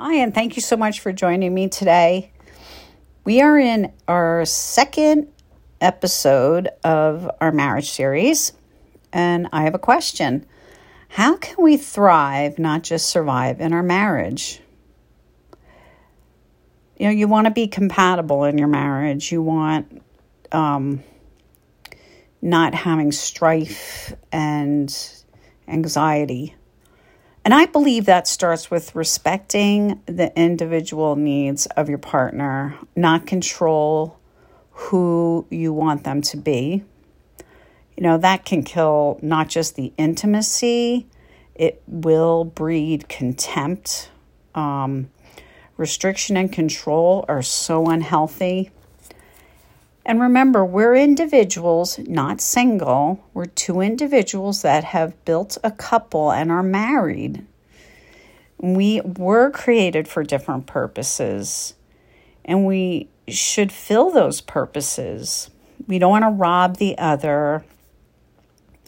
Hi, and thank you so much for joining me today. We are in our second episode of our marriage series, and I have a question. How can we thrive, not just survive, in our marriage? You know, you want to be compatible in your marriage. You want um, not having strife and anxiety. And I believe that starts with respecting the individual needs of your partner, not control who you want them to be. You know, that can kill not just the intimacy, it will breed contempt. Um, restriction and control are so unhealthy. And remember, we're individuals, not single. We're two individuals that have built a couple and are married. We were created for different purposes, and we should fill those purposes. We don't want to rob the other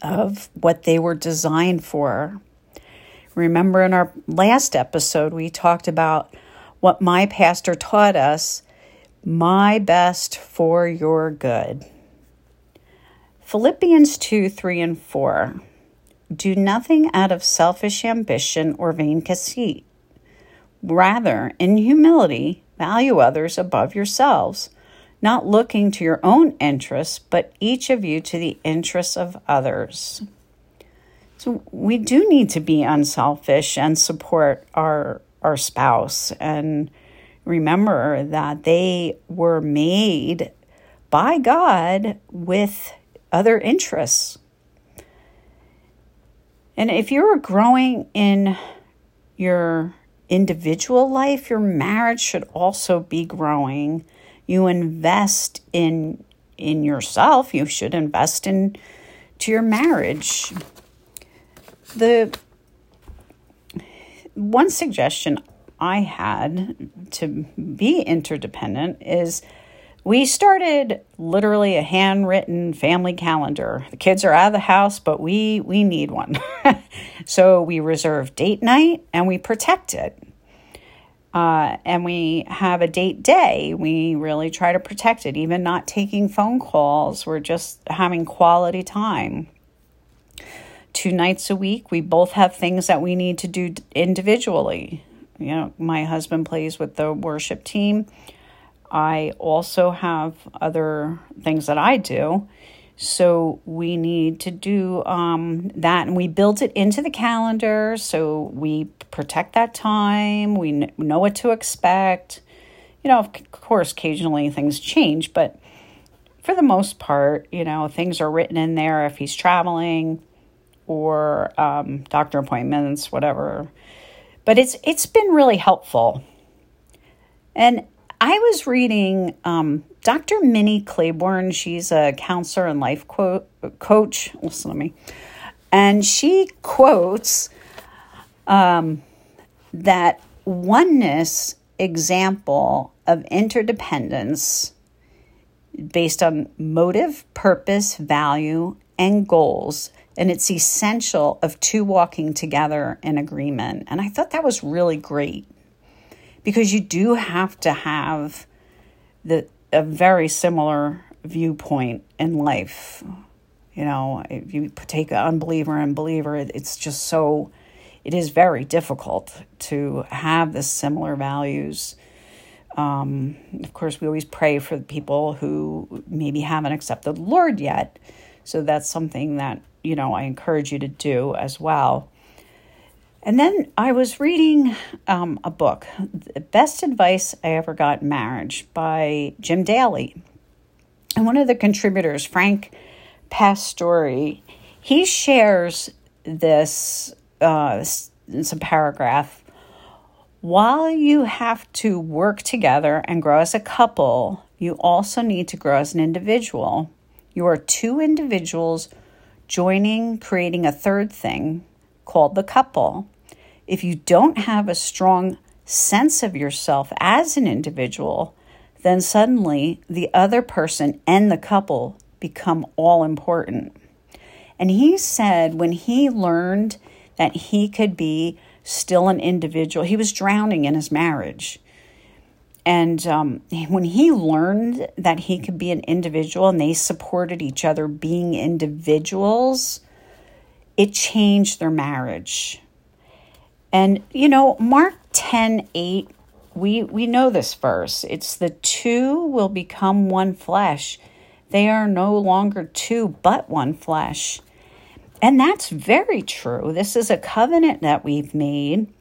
of what they were designed for. Remember, in our last episode, we talked about what my pastor taught us my best for your good. Philippians 2 3 and 4. Do nothing out of selfish ambition or vain conceit. Rather, in humility, value others above yourselves, not looking to your own interests, but each of you to the interests of others. So we do need to be unselfish and support our our spouse and remember that they were made by God with other interests. And if you're growing in your individual life, your marriage should also be growing. You invest in in yourself, you should invest in to your marriage. The one suggestion I had to be interdependent is we started literally a handwritten family calendar. The kids are out of the house, but we we need one. so we reserve date night and we protect it. Uh, and we have a date day. We really try to protect it, even not taking phone calls. We're just having quality time. Two nights a week, we both have things that we need to do individually. You know, my husband plays with the worship team. I also have other things that I do. So we need to do um, that, and we built it into the calendar so we protect that time. We kn- know what to expect. You know, of course, occasionally things change, but for the most part, you know, things are written in there if he's traveling or um, doctor appointments, whatever but it's it's been really helpful. And I was reading um, Dr. Minnie Claiborne. She's a counselor and life quote, coach. Listen to me, and she quotes um, that oneness example of interdependence based on motive, purpose, value, and goals and it's essential of two walking together in agreement. And I thought that was really great because you do have to have the a very similar viewpoint in life. You know, if you take an unbeliever and believer, it's just so it is very difficult to have the similar values. Um, of course, we always pray for people who maybe haven't accepted the Lord yet. So that's something that you know, I encourage you to do as well. And then I was reading um, a book, The Best Advice I Ever Got in Marriage by Jim Daly. And one of the contributors, Frank Pastore, he shares this, uh, it's a paragraph. While you have to work together and grow as a couple, you also need to grow as an individual. You are two individuals joining, creating a third thing called the couple. If you don't have a strong sense of yourself as an individual, then suddenly the other person and the couple become all important. And he said when he learned that he could be still an individual. He was drowning in his marriage. And um, when he learned that he could be an individual and they supported each other being individuals, it changed their marriage. And, you know, Mark 10 8, we, we know this verse. It's the two will become one flesh. They are no longer two, but one flesh. And that's very true. This is a covenant that we've made,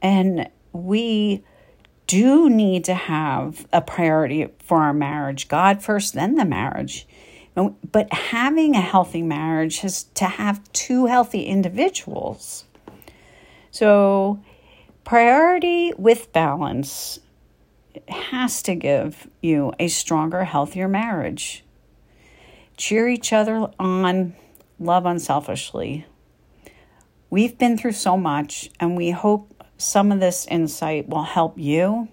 and we do need to have a priority for our marriage God first, then the marriage. But having a healthy marriage is to have two healthy individuals. So, priority with balance has to give you a stronger, healthier marriage. Cheer each other on love unselfishly. We've been through so much, and we hope some of this insight will help you.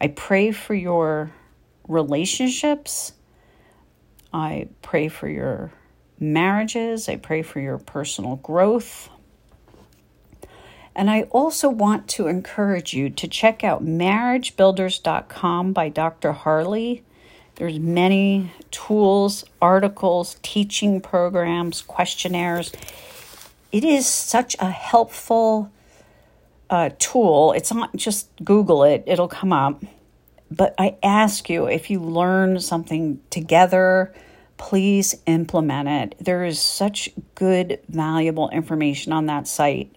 I pray for your relationships. I pray for your marriages. I pray for your personal growth. And I also want to encourage you to check out marriagebuilders.com by Dr. Harley. There's many tools, articles, teaching programs, questionnaires. It is such a helpful uh, tool. It's not just Google it, it'll come up. But I ask you if you learn something together, please implement it. There is such good, valuable information on that site,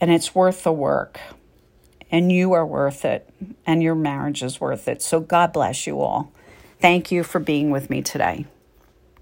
and it's worth the work. And you are worth it, and your marriage is worth it. So, God bless you all. Thank you for being with me today.